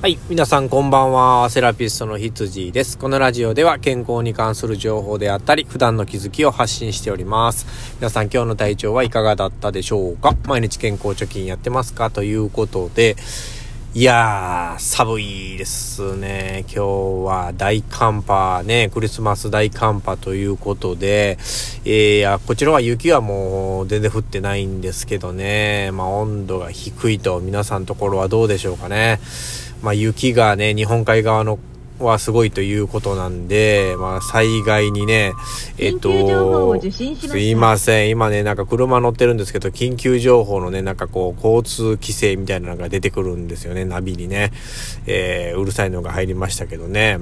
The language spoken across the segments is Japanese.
はい。皆さんこんばんは。セラピストの羊です。このラジオでは健康に関する情報であったり、普段の気づきを発信しております。皆さん今日の体調はいかがだったでしょうか？毎日健康貯金やってますか？ということで、いやー、寒いですね。今日は大寒波ね、クリスマス大寒波ということで、えー、こちらは雪はもう全然降ってないんですけどね、まあ温度が低いと皆さんところはどうでしょうかね。まあ雪がね、日本海側のはすごいということなんで、まあ、災害にね、えっと、すいません。今ね、なんか車乗ってるんですけど、緊急情報のね、なんかこう、交通規制みたいなのが出てくるんですよね、ナビにね。えー、うるさいのが入りましたけどね。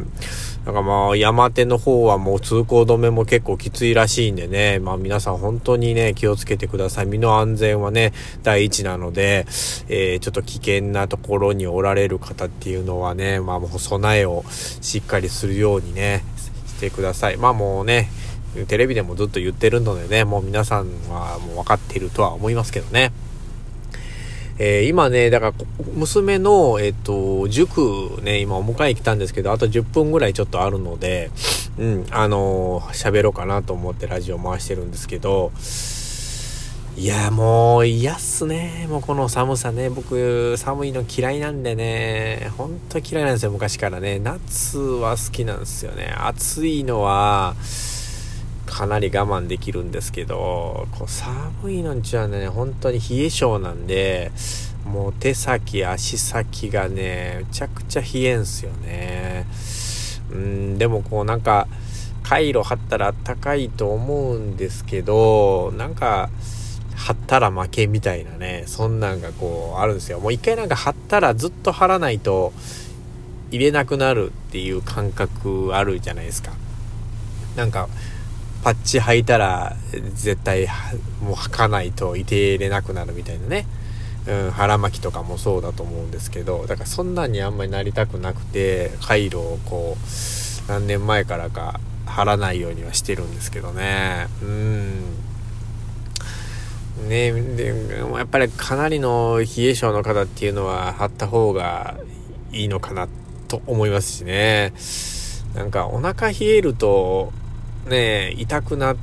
なんかまあ、山手の方はもう通行止めも結構きついらしいんでね、まあ皆さん本当にね、気をつけてください。身の安全はね、第一なので、えー、ちょっと危険なところにおられる方っていうのはね、まあもう備えをしっかりするようにね、してください。まあもうね、テレビでもずっと言ってるのでね、もう皆さんはもう分かっているとは思いますけどね。えー、今ね、だから、娘の、えっ、と、塾ね、今お迎え来たんですけど、あと10分ぐらいちょっとあるので、うん、あの、喋ろうかなと思ってラジオ回してるんですけど、いや、もう嫌っすね。もうこの寒さね。僕、寒いの嫌いなんでね。ほんと嫌いなんですよ、昔からね。夏は好きなんですよね。暑いのは、かなり我慢できるんですけど、こう寒いのんちはね、本当に冷え性なんで、もう手先、足先がね、めちゃくちゃ冷えんすよね。うん、でもこうなんか、カイロ貼ったらあったかいと思うんですけど、なんか、貼ったら負けみたいなね、そんなんがこうあるんですよ。もう一回なんか貼ったらずっと貼らないと入れなくなるっていう感覚あるじゃないですか。なんか、パッチ履いたら絶対もう履かないといてれなくなるみたいなね。うん、腹巻きとかもそうだと思うんですけど、だからそんなんにあんまりなりたくなくて、回路をこう、何年前からか貼らないようにはしてるんですけどね。うん。ねでやっぱりかなりの冷え性の方っていうのは貼った方がいいのかなと思いますしねなんかお腹冷えるとね痛くな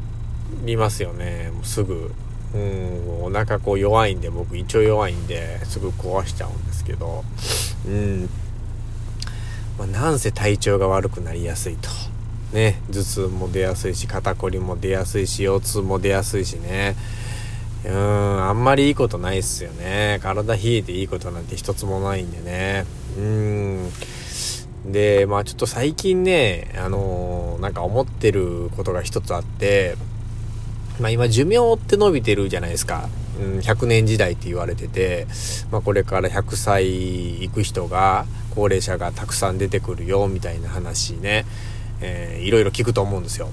りますよねもうすぐうんお腹こう弱いんで僕胃腸弱いんですぐ壊しちゃうんですけどうんまあ、なんせ体調が悪くなりやすいとね頭痛も出やすいし肩こりも出やすいし腰痛も出やすいしねうん、あんまりいいことないっすよね。体冷えていいことなんて一つもないんでね。うん。で、まあちょっと最近ね、あのー、なんか思ってることが一つあって、まあ今寿命って伸びてるじゃないですか。うん、100年時代って言われてて、まあこれから100歳行く人が、高齢者がたくさん出てくるよ、みたいな話ね、えー、いろいろ聞くと思うんですよ。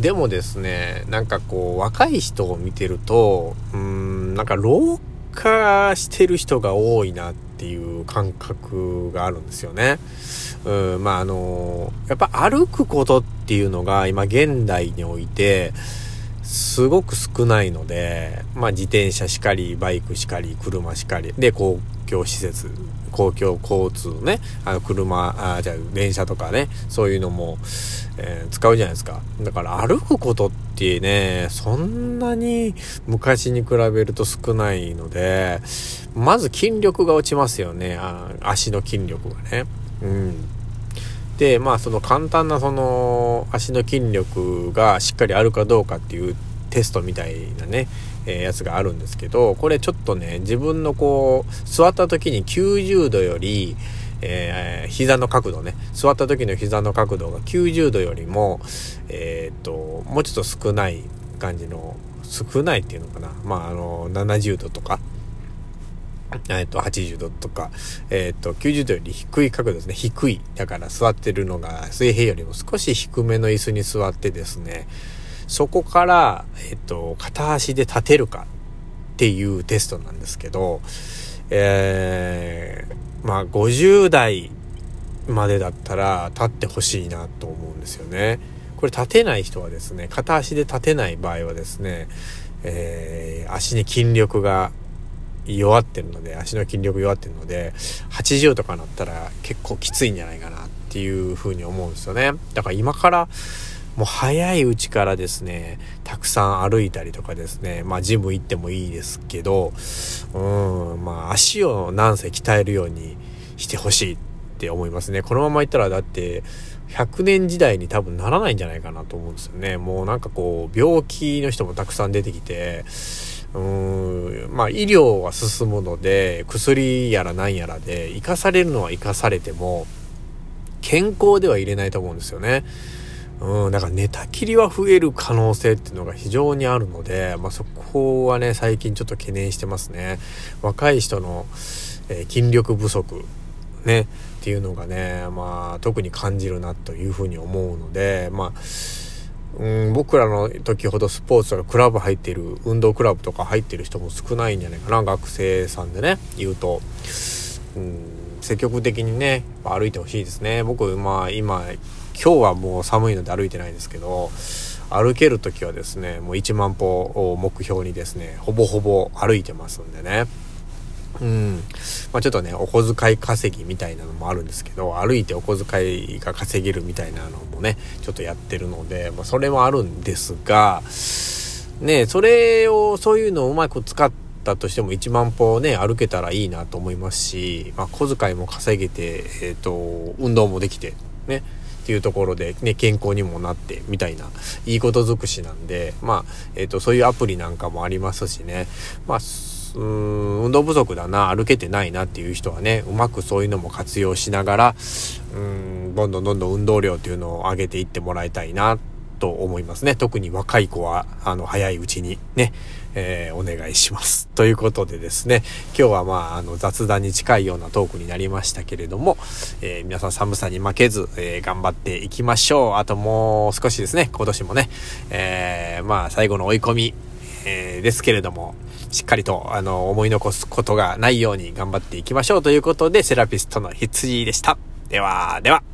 でもですね、なんかこう、若い人を見てると、うん、なんか老化してる人が多いなってていう感覚があるんですよね。うん、まああの、やっぱ歩くことっていうのが今現代において、すごく少ないので、まあ自転車しかり、バイクしかり、車しかり、で、公共施設、公共交通ね、あの車、あじゃあ電車とかね、そういうのも、えー、使うじゃないですか。だから歩くことってね、そんなに昔に比べると少ないので、まず筋力が落ちますよね。あ足の筋力がね。うん。で、まあその簡単なその足の筋力がしっかりあるかどうかっていうテストみたいなね、えー、やつがあるんですけど、これちょっとね、自分のこう、座った時に90度より、えー、膝の角度ね、座った時の膝の角度が90度よりも、えー、っと、もうちょっと少ない感じの、少ないっていうのかな。まあ、あの、70度とか、えっと、80度とか、えっと、90度より低い角度ですね。低い。だから座ってるのが水平よりも少し低めの椅子に座ってですね、そこから、えっと、片足で立てるかっていうテストなんですけど、えー、まあ、50代までだったら立ってほしいなと思うんですよね。これ立てない人はですね、片足で立てない場合はですね、えー、足に筋力が弱ってるので、足の筋力弱ってるので、80とかなったら結構きついんじゃないかなっていうふうに思うんですよね。だから今から、もう早いうちからですね、たくさん歩いたりとかですね、まあジム行ってもいいですけど、うん、まあ足をなんせ鍛えるようにしてほしいって思いますね。このまま行ったらだって、100年時代に多分ならないんじゃないかなと思うんですよね。もうなんかこう、病気の人もたくさん出てきて、うーん、まあ医療は進むので、薬やらなんやらで、生かされるのは生かされても、健康では入れないと思うんですよね。うん、だから寝たきりは増える可能性っていうのが非常にあるので、まあ、そこはね、最近ちょっと懸念してますね。若い人の、えー、筋力不足、ね、っていうのがね、まあ、特に感じるなというふうに思うので、まあ、うん、僕らの時ほどスポーツとかクラブ入ってる、運動クラブとか入ってる人も少ないんじゃないかな、学生さんでね、言うと。うん、積極的にね、歩いてほしいですね。僕、まあ、今、今日はもう寒いので歩いてないですけど、歩ける時はですね、もう1万歩を目標にですね、ほぼほぼ歩いてますんでね。うん。まあちょっとね、お小遣い稼ぎみたいなのもあるんですけど、歩いてお小遣いが稼げるみたいなのもね、ちょっとやってるので、まあそれもあるんですが、ね、それを、そういうのをうまく使ったとしても1万歩ね、歩けたらいいなと思いますし、まあ小遣いも稼げて、えっ、ー、と、運動もできて、ね、ていうところで、ね、健康にもなってみたいな、いいこと尽くしなんで、まあ、えっ、ー、と、そういうアプリなんかもありますしね、まあ、うーん、運動不足だな、歩けてないなっていう人はね、うまくそういうのも活用しながら、うん、どんどんどんどん運動量っていうのを上げていってもらいたいなっと思いますね。特に若い子は、あの、早いうちにね、えー、お願いします。ということでですね、今日はまあ、あの、雑談に近いようなトークになりましたけれども、えー、皆さん寒さに負けず、えー、頑張っていきましょう。あともう少しですね、今年もね、えまあ、最後の追い込み、えですけれども、しっかりと、あの、思い残すことがないように頑張っていきましょうということで、セラピストの羊でした。では、では。